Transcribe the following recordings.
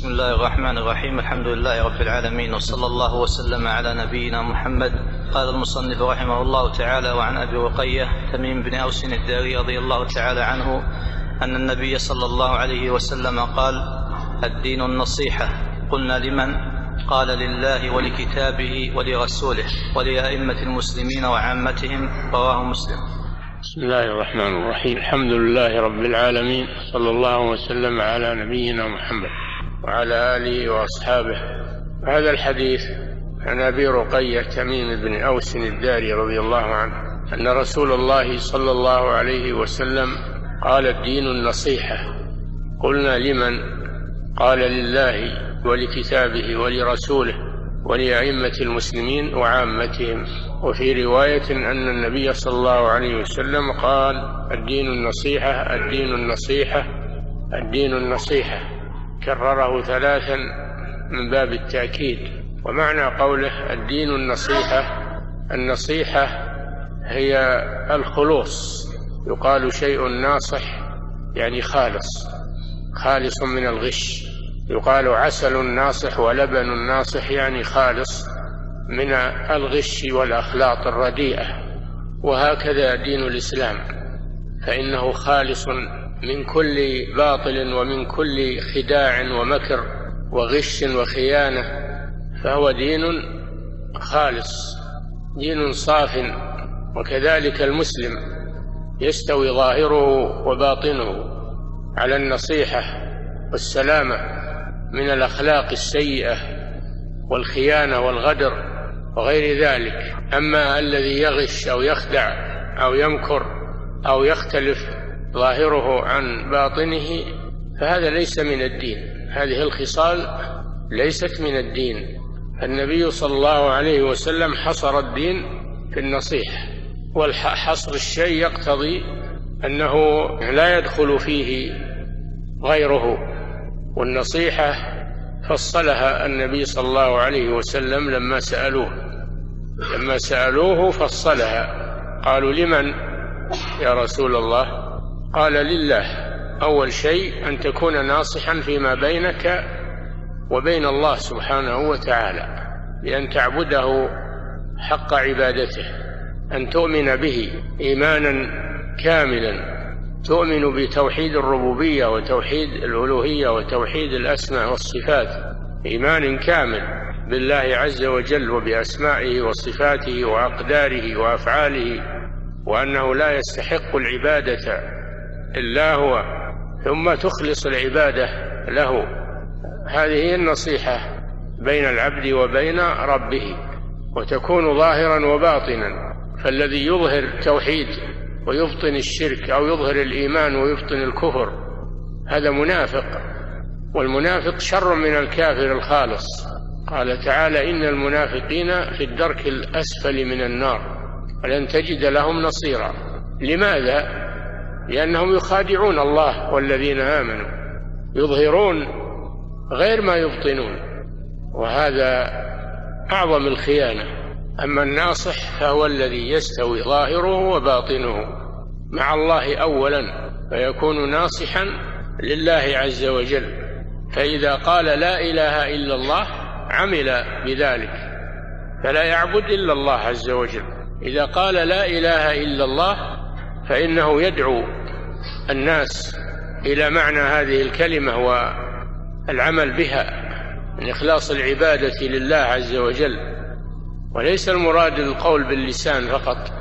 بسم الله الرحمن الرحيم الحمد لله رب العالمين وصلى الله وسلم على نبينا محمد قال المصنف رحمه الله تعالى وعن ابي رقيه تميم بن اوس الداري رضي الله تعالى عنه ان النبي صلى الله عليه وسلم قال الدين النصيحه قلنا لمن قال لله ولكتابه ولرسوله ولائمه المسلمين وعامتهم رواه مسلم بسم الله الرحمن الرحيم الحمد لله رب العالمين صلى الله وسلم على نبينا محمد وعلى آله وأصحابه. هذا الحديث عن أبي رقية تميم بن أوس الداري رضي الله عنه أن رسول الله صلى الله عليه وسلم قال الدين النصيحة. قلنا لمن؟ قال لله ولكتابه ولرسوله ولأئمة المسلمين وعامتهم. وفي رواية أن النبي صلى الله عليه وسلم قال الدين النصيحة الدين النصيحة الدين النصيحة. كرره ثلاثا من باب التأكيد ومعنى قوله الدين النصيحة النصيحة هي الخلوص يقال شيء ناصح يعني خالص خالص من الغش يقال عسل ناصح ولبن ناصح يعني خالص من الغش والأخلاق الرديئة وهكذا دين الإسلام فإنه خالص من كل باطل ومن كل خداع ومكر وغش وخيانة فهو دين خالص دين صاف وكذلك المسلم يستوي ظاهره وباطنه على النصيحة والسلامة من الأخلاق السيئة والخيانة والغدر وغير ذلك. أما الذي يغش أو يخدع أو يمكر أو يختلف ظاهره عن باطنه فهذا ليس من الدين. هذه الخصال ليست من الدين. النبي صلى الله عليه وسلم حصر الدين في النصيحة والحصر الشيء يقتضي أنه لا يدخل فيه غيره. والنصيحة فصلها النبي صلى الله عليه وسلم لما سألوه. لما سألوه فصلها. قالوا لمن يا رسول الله؟ قال لله أول شيء أن تكون ناصحا فيما بينك وبين الله سبحانه وتعالى بأن تعبده حق عبادته أن تؤمن به إيمانا كاملا تؤمن بتوحيد الربوبية وتوحيد الألوهية وتوحيد الأسماء والصفات إيمان كامل بالله عز وجل وبأسمائه وصفاته وأقداره وأفعاله وأنه لا يستحق العبادة إلا هو ثم تخلص العبادة له. هذه النصيحة بين العبد وبين ربه وتكون ظاهرا وباطنا. فالذي يظهر التوحيد ويبطن الشرك أو يظهر الإيمان ويبطن الكفر هذا منافق. والمنافق شر من الكافر الخالص. قال تعالى إن المنافقين في الدرك الأسفل من النار. ولن تجد لهم نصيرا. لماذا؟ لأنهم يخادعون الله والذين آمنوا يظهرون غير ما يبطنون وهذا أعظم الخيانة. أما الناصح فهو الذي يستوي ظاهره وباطنه. مع الله أولا فيكون ناصحا لله عز وجل. فإذا قال لا إله إلا الله عمل بذلك فلا يعبد إلا الله عز وجل. إذا قال لا إله إلا الله فإنه يدعو الناس إلى معنى هذه الكلمة والعمل بها من إخلاص العبادة لله عز وجل وليس المراد القول باللسان فقط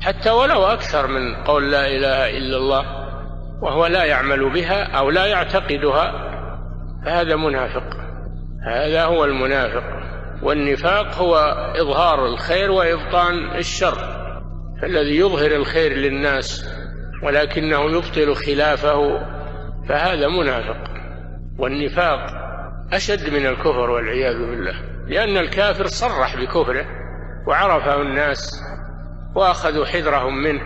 حتى ولو أكثر من قول لا إله إلا الله وهو لا يعمل بها أو لا يعتقدها فهذا منافق هذا هو المنافق والنفاق هو إظهار الخير وإبطان الشر فالذي يظهر الخير للناس ولكنه يبطل خلافه فهذا منافق والنفاق أشد من الكفر والعياذ بالله لأن الكافر صرح بكفره وعرفه الناس وأخذوا حذرهم منه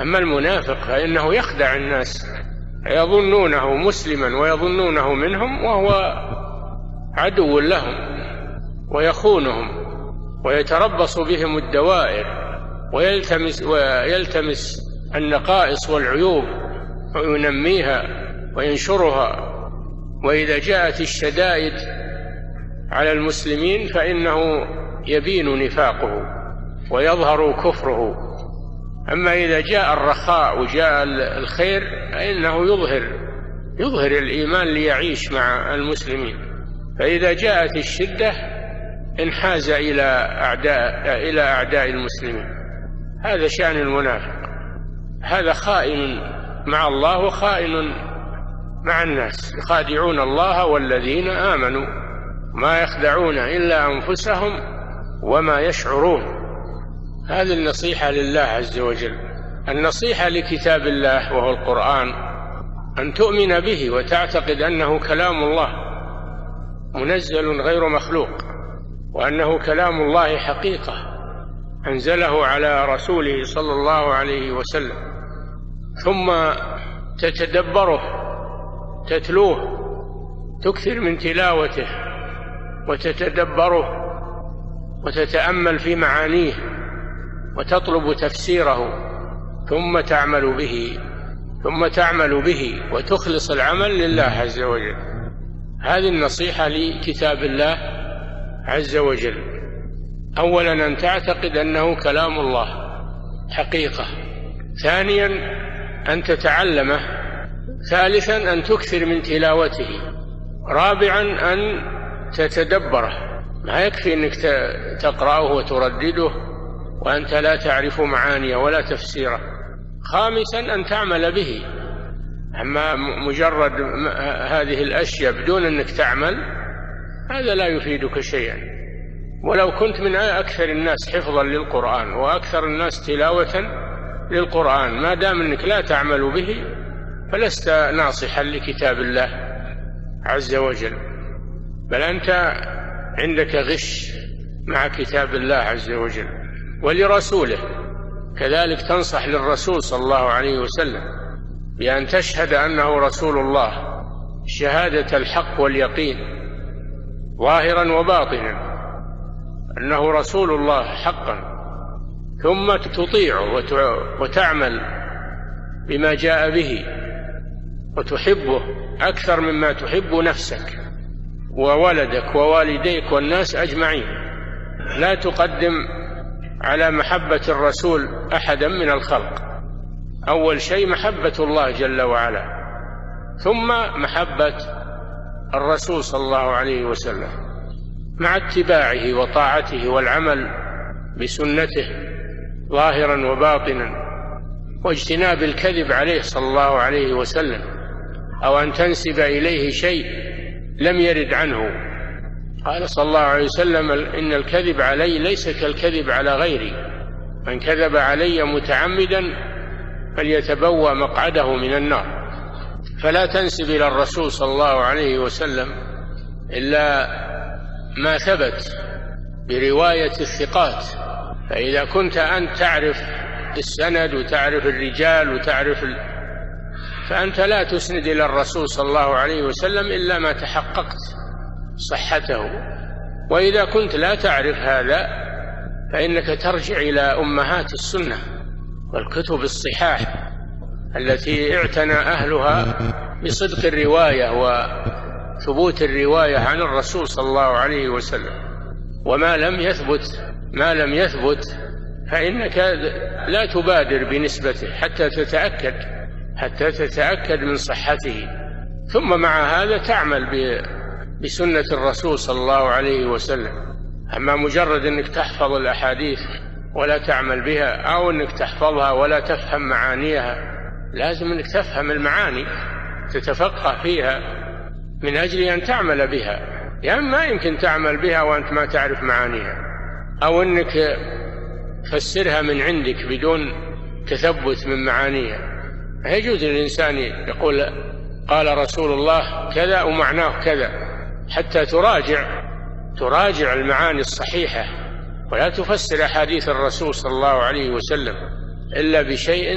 أما المنافق فإنه يخدع الناس يظنونه مسلما ويظنونه منهم وهو عدو لهم ويخونهم ويتربص بهم الدوائر ويلتمس ويلتمس النقائص والعيوب وينميها وينشرها. وإذا جاءت الشدائد على المسلمين فإنه يبين نفاقه ويظهر كفره. أما إذا جاء الرخاء وجاء الخير فإنه يظهر يظهر الإيمان ليعيش مع المسلمين. فإذا جاءت الشدة انحاز إلى أعداء إلى أعداء المسلمين. هذا شأن المنافق. هذا خائن مع الله وخائن مع الناس. يخادعون الله والذين آمنوا. ما يخدعون إلا أنفسهم وما يشعرون. هذه النصيحة لله عز وجل. النصيحة لكتاب الله وهو القرآن. أن تؤمن به وتعتقد أنه كلام الله منزل غير مخلوق وأنه كلام الله حقيقة. أنزله على رسوله صلى الله عليه وسلم ثم تتدبره تتلوه تكثر من تلاوته وتتدبره وتتأمل في معانيه وتطلب تفسيره ثم تعمل به ثم تعمل به وتخلص العمل لله عز وجل. هذه النصيحة لكتاب الله عز وجل. اولا أن تعتقد أنه كلام الله حقيقة. ثانيا أن تتعلمه. ثالثا أن تكثر من تلاوته. رابعا أن تتدبره. ما يكفي أنك تقرأه وتردده وأنت لا تعرف معانيه ولا تفسيره. خامسا أن تعمل به. أما مجرد هذه الأشياء بدون أنك تعمل هذا لا يفيدك شيئا. ولو كنت من أكثر الناس حفظا للقرآن وأكثر الناس تلاوة للقرآن ما دام أنك لا تعمل به فلست ناصحا لكتاب الله عز وجل. بل أنت عندك غش مع كتاب الله عز وجل ولرسوله. كذلك تنصح للرسول صلى الله عليه وسلم بأن تشهد أنه رسول الله شهادة الحق واليقين ظاهرا وباطنا. أنه رسول الله حقا ثم تطيعه وتعمل بما جاء به وتحبه أكثر مما تحب نفسك وولدك ووالديك والناس أجمعين. لا تقدم على محبة الرسول أحدا من الخلق. أول شيء محبة الله جل وعلا ثم محبة الرسول صلى الله عليه وسلم. مع اتباعه وطاعته والعمل بسنته ظاهرا وباطنا واجتناب الكذب عليه صلى الله عليه وسلم أو أن تنسب إليه شيء لم يرد عنه. قال صلى الله عليه وسلم إن الكذب علي ليس كالكذب على غيري من كذب علي متعمدا فليتبوأ مقعده من النار. فلا تنسب إلى الرسول صلى الله عليه وسلم إلا ما ثبت برواية الثقات فإذا كنت أنت تعرف السند وتعرف الرجال وتعرف ال... فأنت لا تسند إلى الرسول صلى الله عليه وسلم إلا ما تحققت صحته. وإذا كنت لا تعرف هذا فإنك ترجع إلى أمهات السنة والكتب الصحاح التي اعتنى أهلها بصدق الرواية وثبوت الرواية عن الرسول صلى الله عليه وسلم. وما لم يثبت ما لم يثبت فإنك لا تبادر بنسبته حتى تتأكد حتى تتأكد من صحته. ثم مع هذا تعمل بسنة الرسول صلى الله عليه وسلم. أما مجرد أنك تحفظ الأحاديث ولا تعمل بها أو أنك تحفظها ولا تفهم معانيها لازم أنك تفهم المعاني تتفقه فيها. من أجل أن تعمل بها. يعني ما يمكن تعمل بها وأنت ما تعرف معانيها. أو أنك تفسرها من عندك بدون تثبت من معانيها. يجوز للإنسان يقول قال رسول الله كذا ومعناه كذا. حتى تراجع تراجع المعاني الصحيحة. ولا تفسر أحاديث الرسول صلى الله عليه وسلم إلا بشيء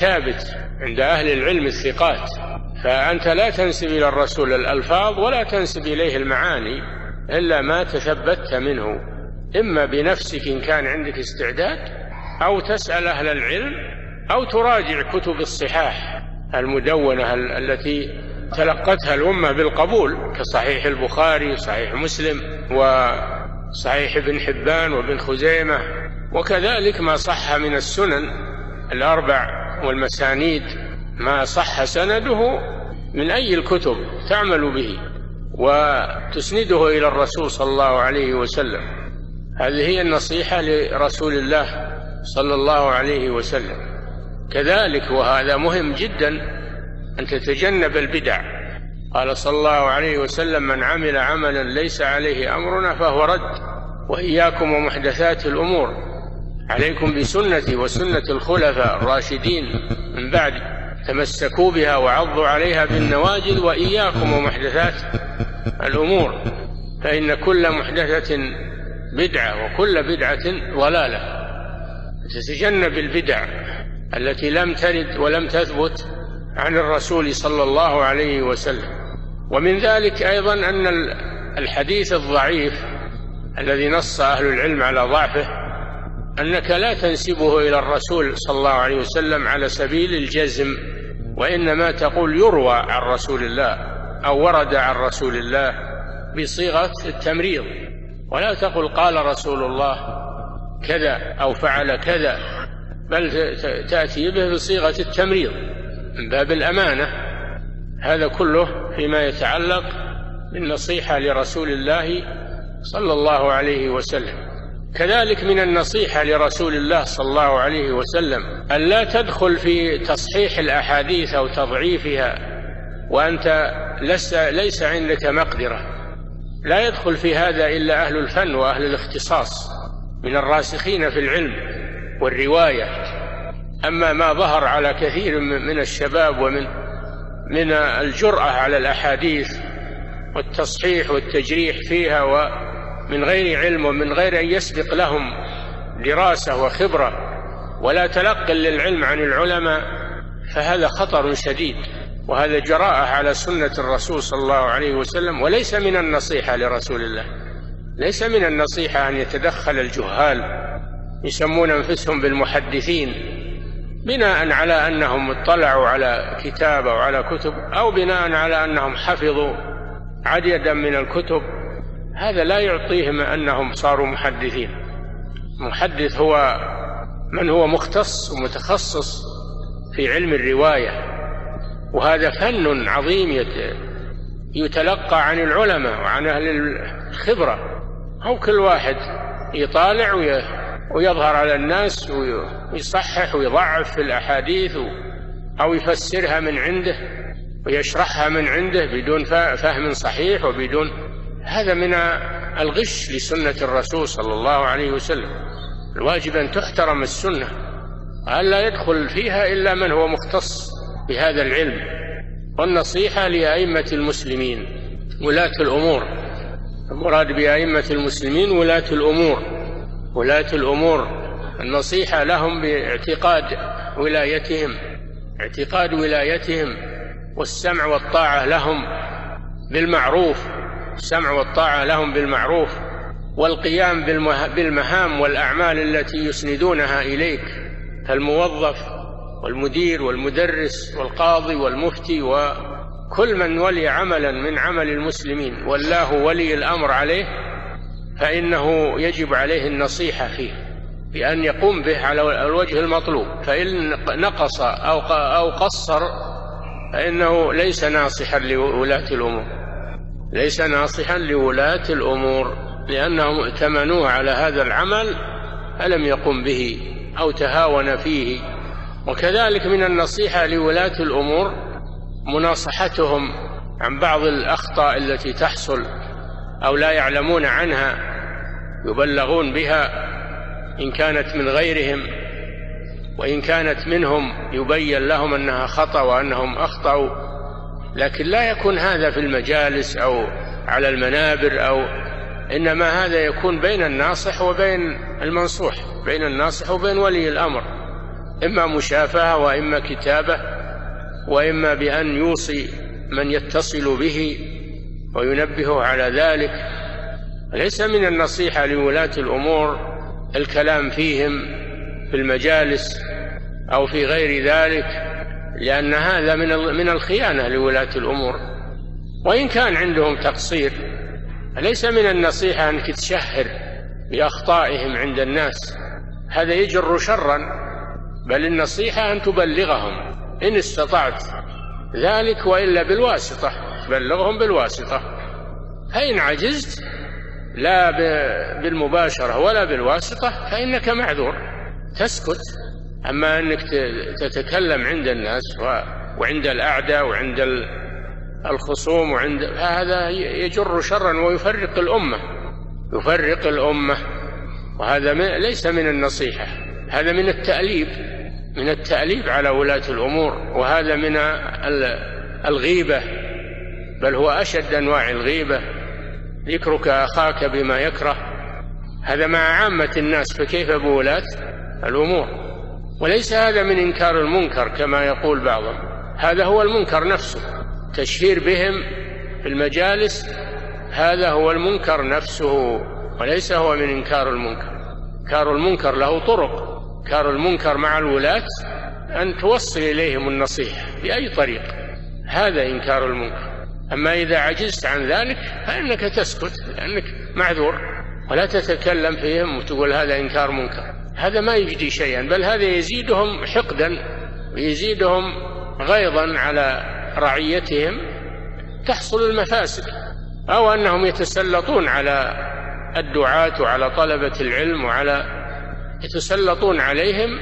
ثابت عند أهل العلم الثقات. فأنت لا تنسب إلى الرسول الألفاظ ولا تنسب إليه المعاني إلا ما تثبت منه. إما بنفسك إن كان عندك استعداد أو تسأل أهل العلم أو تراجع كتب الصحاح المدونة التي تلقتها الأمة بالقبول كصحيح البخاري وصحيح مسلم وصحيح ابن حبان وابن خزيمة وكذلك ما صح من السنن الأربع والمسانيد ما صح سنده من أي الكتب تعمل به وتسنده إلى الرسول صلى الله عليه وسلم. هذه هي النصيحة لرسول الله صلى الله عليه وسلم. كذلك وهذا مهم جدا أن تتجنب البدع. قال صلى الله عليه وسلم من عمل عملا ليس عليه أمرنا فهو رد وإياكم ومحدثات الأمور. عليكم بسنتي وسنة الخلفاء الراشدين من بعد. تمسكوا بها وعضوا عليها بالنواجذ وإياكم ومحدثات الأمور فإن كل محدثة بدعة وكل بدعة ضلالة. تتجنب البدع التي لم ترد ولم تثبت عن الرسول صلى الله عليه وسلم. ومن ذلك أيضا أن الحديث الضعيف الذي نص أهل العلم على ضعفه أنك لا تنسبه إلى الرسول صلى الله عليه وسلم على سبيل الجزم وإنما تقول يروى عن رسول الله أو ورد عن رسول الله بصيغة التمريض. ولا تقل قال رسول الله كذا أو فعل كذا بل تأتي به بصيغة التمريض من باب الأمانة. هذا كله فيما يتعلق بالنصيحة لرسول الله صلى الله عليه وسلم. كذلك من النصيحة لرسول الله صلى الله عليه وسلم أن لا تدخل في تصحيح الأحاديث أو تضعيفها وأنت لست ليس عندك مقدرة. لا يدخل في هذا إلا أهل الفن وأهل الاختصاص من الراسخين في العلم والرواية. أما ما ظهر على كثير من الشباب ومن من الجرأة على الأحاديث والتصحيح والتجريح فيها ومن غير علم ومن غير أن يسبق لهم دراسة وخبرة ولا تلقى للعلم عن العلماء فهذا خطر شديد وهذا جراءة على سنة الرسول صلى الله عليه وسلم وليس من النصيحة لرسول الله ليس من النصيحة أن يتدخل الجهال يسمون أنفسهم بالمحدثين بناء على أنهم اطلعوا على كتاب أو على كتب أو بناء على أنهم حفظوا عددا من الكتب هذا لا يعطيهم أنهم صاروا محدثين. محدث هو من هو مختص ومتخصص في علم الرواية وهذا فن عظيم يتلقى عن العلماء وعن أهل الخبرة. أو كل واحد يطالع ويظهر على الناس ويصحح ويضعف في الأحاديث أو يفسرها من عنده ويشرحها من عنده بدون فهم صحيح وبدون هذا من الغش لسنة الرسول صلى الله عليه وسلم. الواجب أن تحترم السنة ألا يدخل فيها إلا من هو مختص بهذا العلم. والنصيحة لأئمة المسلمين ولاة الأمور. المراد بأئمة المسلمين ولاة الأمور. ولاة الأمور النصيحة لهم باعتقاد ولايتهم. اعتقاد ولايتهم والسمع والطاعة لهم بالمعروف. السمع والطاعة لهم بالمعروف والقيام بالمهام والأعمال التي يسندونها إليك فالموظف والمدير والمدرس والقاضي والمفتي وكل من ولي عملا من عمل المسلمين والله ولي الأمر عليه فإنه يجب عليه النصيحة فيه بأن يقوم به على الوجه المطلوب فإن نقص أو قصر فإنه ليس ناصحا لولاة الأمور. ليس ناصحا لولاة الأمور لأنهم ائتمنوه على هذا العمل فلم يقم به أو تهاون فيه. وكذلك من النصيحة لولاة الأمور مناصحتهم عن بعض الأخطاء التي تحصل أو لا يعلمون عنها يبلغون بها إن كانت من غيرهم وإن كانت منهم يبين لهم أنها خطأ وأنهم أخطأوا. لكن لا يكون هذا في المجالس أو على المنابر أو إنما هذا يكون بين الناصح وبين المنصوح بين الناصح وبين ولي الأمر. إما مشافهة وإما كتابة وإما بأن يوصي من يتصل به وينبهه على ذلك. ليس من النصيحة لولاة الأمور الكلام فيهم في المجالس أو في غير ذلك. لأن هذا من من الخيانة لولاة الأمور. وإن كان عندهم تقصير ليس من النصيحة أنك تشهر بأخطائهم عند الناس؟ هذا يجر شرا بل النصيحة أن تبلغهم. إن استطعت ذلك وإلا بالواسطة تبلغهم بالواسطة. فإن عجزت لا بالمباشرة ولا بالواسطة فإنك معذور. تسكت. أما أنك تتكلم عند الناس وعند الأعداء وعند الخصوم وعند هذا يجر شرا ويفرق الأمة يفرق الأمة. وهذا ليس من النصيحة هذا من التأليب من التأليب على ولاة الأمور. وهذا من الغيبة بل هو أشد أنواع الغيبة. ذكرك أخاك بما يكره. هذا مع عامة الناس فكيف بولاة الأمور؟ وليس هذا من إنكار المنكر كما يقول بعضهم. هذا هو المنكر نفسه. تشهير بهم في المجالس هذا هو المنكر نفسه وليس هو من إنكار المنكر. إنكار المنكر له طرق. إنكار المنكر مع الولاة أن توصل إليهم النصيحة بأي طريق. هذا إنكار المنكر. أما إذا عجزت عن ذلك فإنك تسكت لأنك معذور ولا تتكلم فيهم وتقول هذا إنكار منكر. هذا ما يجدي شيئا بل هذا يزيدهم حقدا ويزيدهم غيظا على رعيتهم تحصل المفاسد. أو أنهم يتسلطون على الدعاة وعلى طلبة العلم وعلى يتسلطون عليهم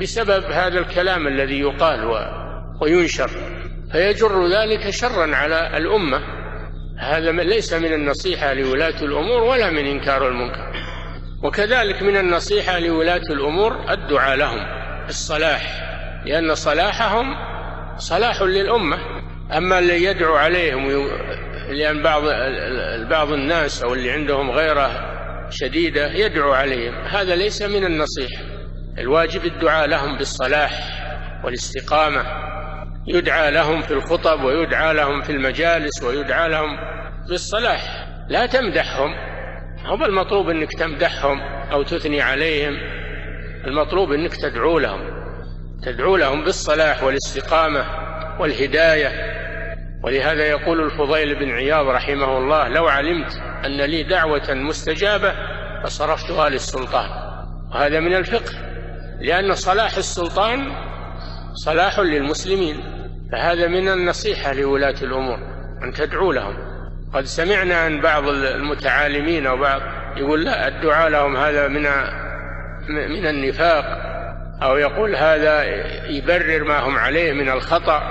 بسبب هذا الكلام الذي يقال وينشر. فيجر ذلك شرا على الأمة. هذا ليس من النصيحة لولاة الأمور ولا من إنكار المنكر. وكذلك من النصيحة لولاة الأمور الدعاء لهم الصلاح لأن صلاحهم صلاح للأمة. أما اللي يدعو عليهم لأن بعض بعض الناس أو اللي عندهم غيرة شديدة يدعو عليهم. هذا ليس من النصيحة. الواجب الدعاء لهم بالصلاح والاستقامة. يدعى لهم في الخطب ويدعى لهم في المجالس ويدعى لهم بالصلاح لا تمدحهم. هو المطلوب إنك تمدحهم أو تثني عليهم. المطلوب إنك تدعو لهم تدعو لهم بالصلاح والاستقامة والهداية. ولهذا يقول الفضيل بن عياض رحمه الله لو علمت أن لي دعوة مستجابة فصرفتها للسلطان وهذا من الفقه لأن صلاح السلطان صلاح للمسلمين. فهذا من النصيحة لولاة الأمور أن تدعو لهم. قد سمعنا عن بعض المتعالمين أو بعض يقول لا الدعاء لهم هذا من من النفاق أو يقول هذا يبرر ما هم عليه من الخطأ.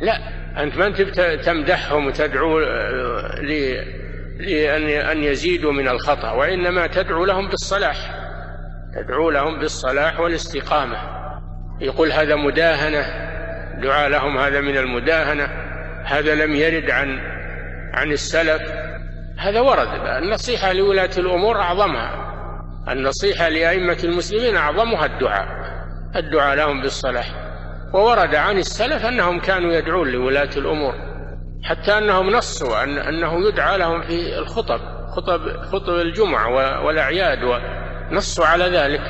لا أنت ما أنت تمدحهم وتدعو لأن أن يزيدوا من الخطأ وإنما تدعو لهم بالصلاح. تدعو لهم بالصلاح والاستقامة. يقول هذا مداهنة دعاء لهم هذا من المداهنة. هذا لم يرد عن عن السلف. هذا ورد النصيحة لولاة الأمور أعظمها. النصيحة لأئمة المسلمين أعظمها الدعاء. الدعاء لهم بالصلاح. وورد عن السلف أنهم كانوا يدعون لولاة الأمور. حتى أنهم نصوا أن أنه يدعى لهم في الخطب. خطب خطب الجمعة والأعياد ونصوا على ذلك.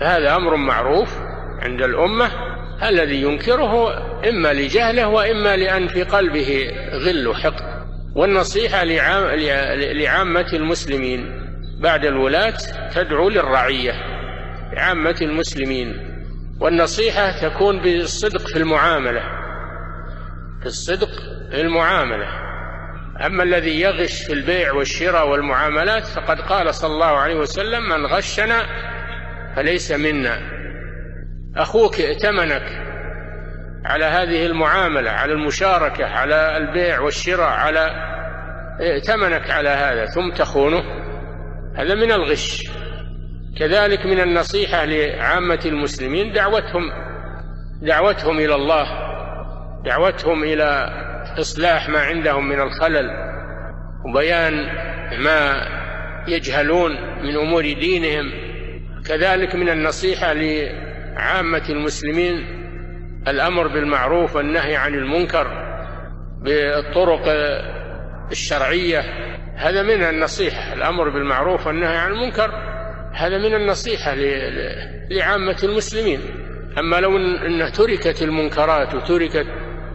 فهذا أمر معروف عند الأمة. الذي ينكره إما لجهله وإما لأن في قلبه غل وحقد. والنصيحة لعامة المسلمين بعد الولاة تدعو للرعية لعامة المسلمين. والنصيحة تكون بالصدق في المعاملة في الصدق في المعاملة. أما الذي يغش في البيع والشراء والمعاملات فقد قال صلى الله عليه وسلم من غشنا فليس منا. أخوك ائتمنك على هذه المعاملة على المشاركة على البيع والشراء على ائتمنك على هذا ثم تخونه. هذا من الغش. كذلك من النصيحة لعامة المسلمين دعوتهم دعوتهم إلى الله دعوتهم إلى إصلاح ما عندهم من الخلل وبيان ما يجهلون من أمور دينهم. كذلك من النصيحة لعامة المسلمين الأمر بالمعروف والنهي عن المنكر بالطرق الشرعية هذا من النصيحة. الأمر بالمعروف والنهي عن المنكر هذا من النصيحة لعامة المسلمين. أما لو أنه تركت المنكرات وتركت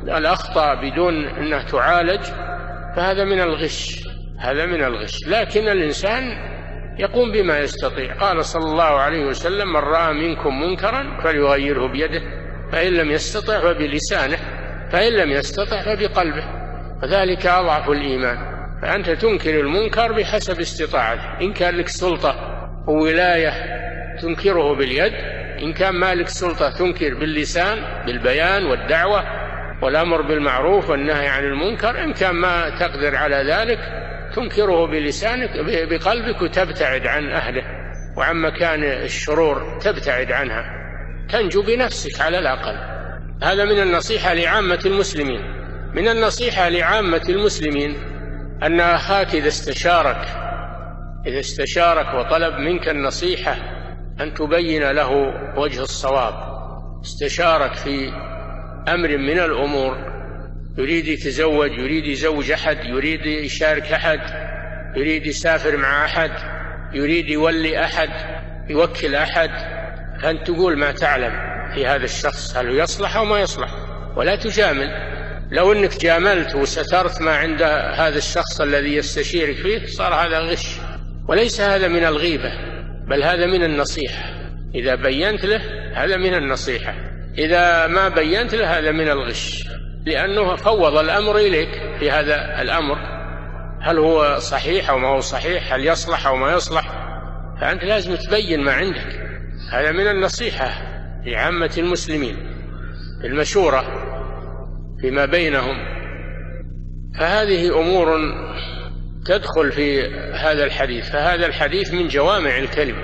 الأخطاء بدون أنها تعالج فهذا من الغش هذا من الغش. لكن الإنسان يقوم بما يستطيع. قال صلى الله عليه وسلم من رأى منكم منكرا فليغيره بيده. فإن لم يستطع فبلسانه فإن لم يستطع فبقلبه. وذلك أضعف الإيمان. فأنت تنكر المنكر بحسب استطاعتك إن كان لك سلطة وولاية تنكره باليد إن كان مالك سلطة تنكر باللسان بالبيان والدعوة والأمر بالمعروف والنهي عن المنكر إن كان ما تقدر على ذلك تنكره بلسانك بقلبك وتبتعد عن أهله. وعن مكان الشرور تبتعد عنها. تنجو بنفسك على الأقل. هذا من النصيحة لعامة المسلمين. من النصيحة لعامة المسلمين أن أخاك إذا استشارك إذا استشارك وطلب منك النصيحة أن تبين له وجه الصواب. استشارك في أمر من الأمور. يريد يتزوج يريد يزوج أحد يريد يشارك أحد يريد يسافر مع أحد يريد يولي أحد يوكل أحد. أنت تقول ما تعلم في هذا الشخص هل يصلح أو ما يصلح؟ ولا تجامل. لو أنك جاملت وسترت ما عند هذا الشخص الذي يستشيرك فيه صار هذا غش وليس هذا من الغيبة بل هذا من النصيحة. إذا بينت له هذا من النصيحة. إذا ما بينت له هذا من الغش. لأنه فوض الأمر إليك في هذا الأمر. هل هو صحيح أو ما هو صحيح؟ هل يصلح أو ما يصلح؟ فأنت لازم تبين ما عندك. هذا من النصيحة لعامة المسلمين المشورة فيما بينهم. فهذه أمور تدخل في هذا الحديث. فهذا الحديث من جوامع الكلم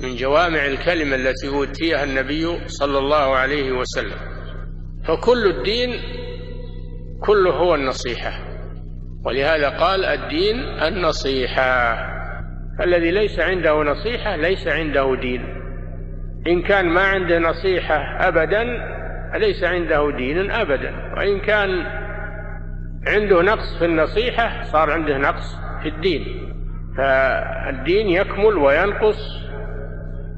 من جوامع الكلمة التي أوتيها النبي صلى الله عليه وسلم. فكل الدين كله هو النصيحة. ولهذا قال الدين النصيحة. الذي ليس عنده نصيحة ليس عنده دين. إن كان ما عنده نصيحة أبدا ليس عنده دين أبدا؟ وإن كان عنده نقص في النصيحة صار عنده نقص في الدين. فالدين يكمل وينقص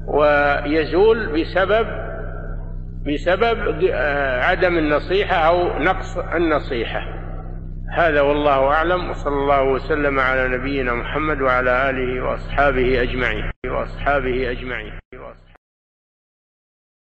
ويزول بسبب بسبب عدم النصيحة أو نقص النصيحة. هذا والله أعلم وصلى الله وسلم على نبينا محمد وعلى آله وأصحابه أجمعين وأصحابه أجمعين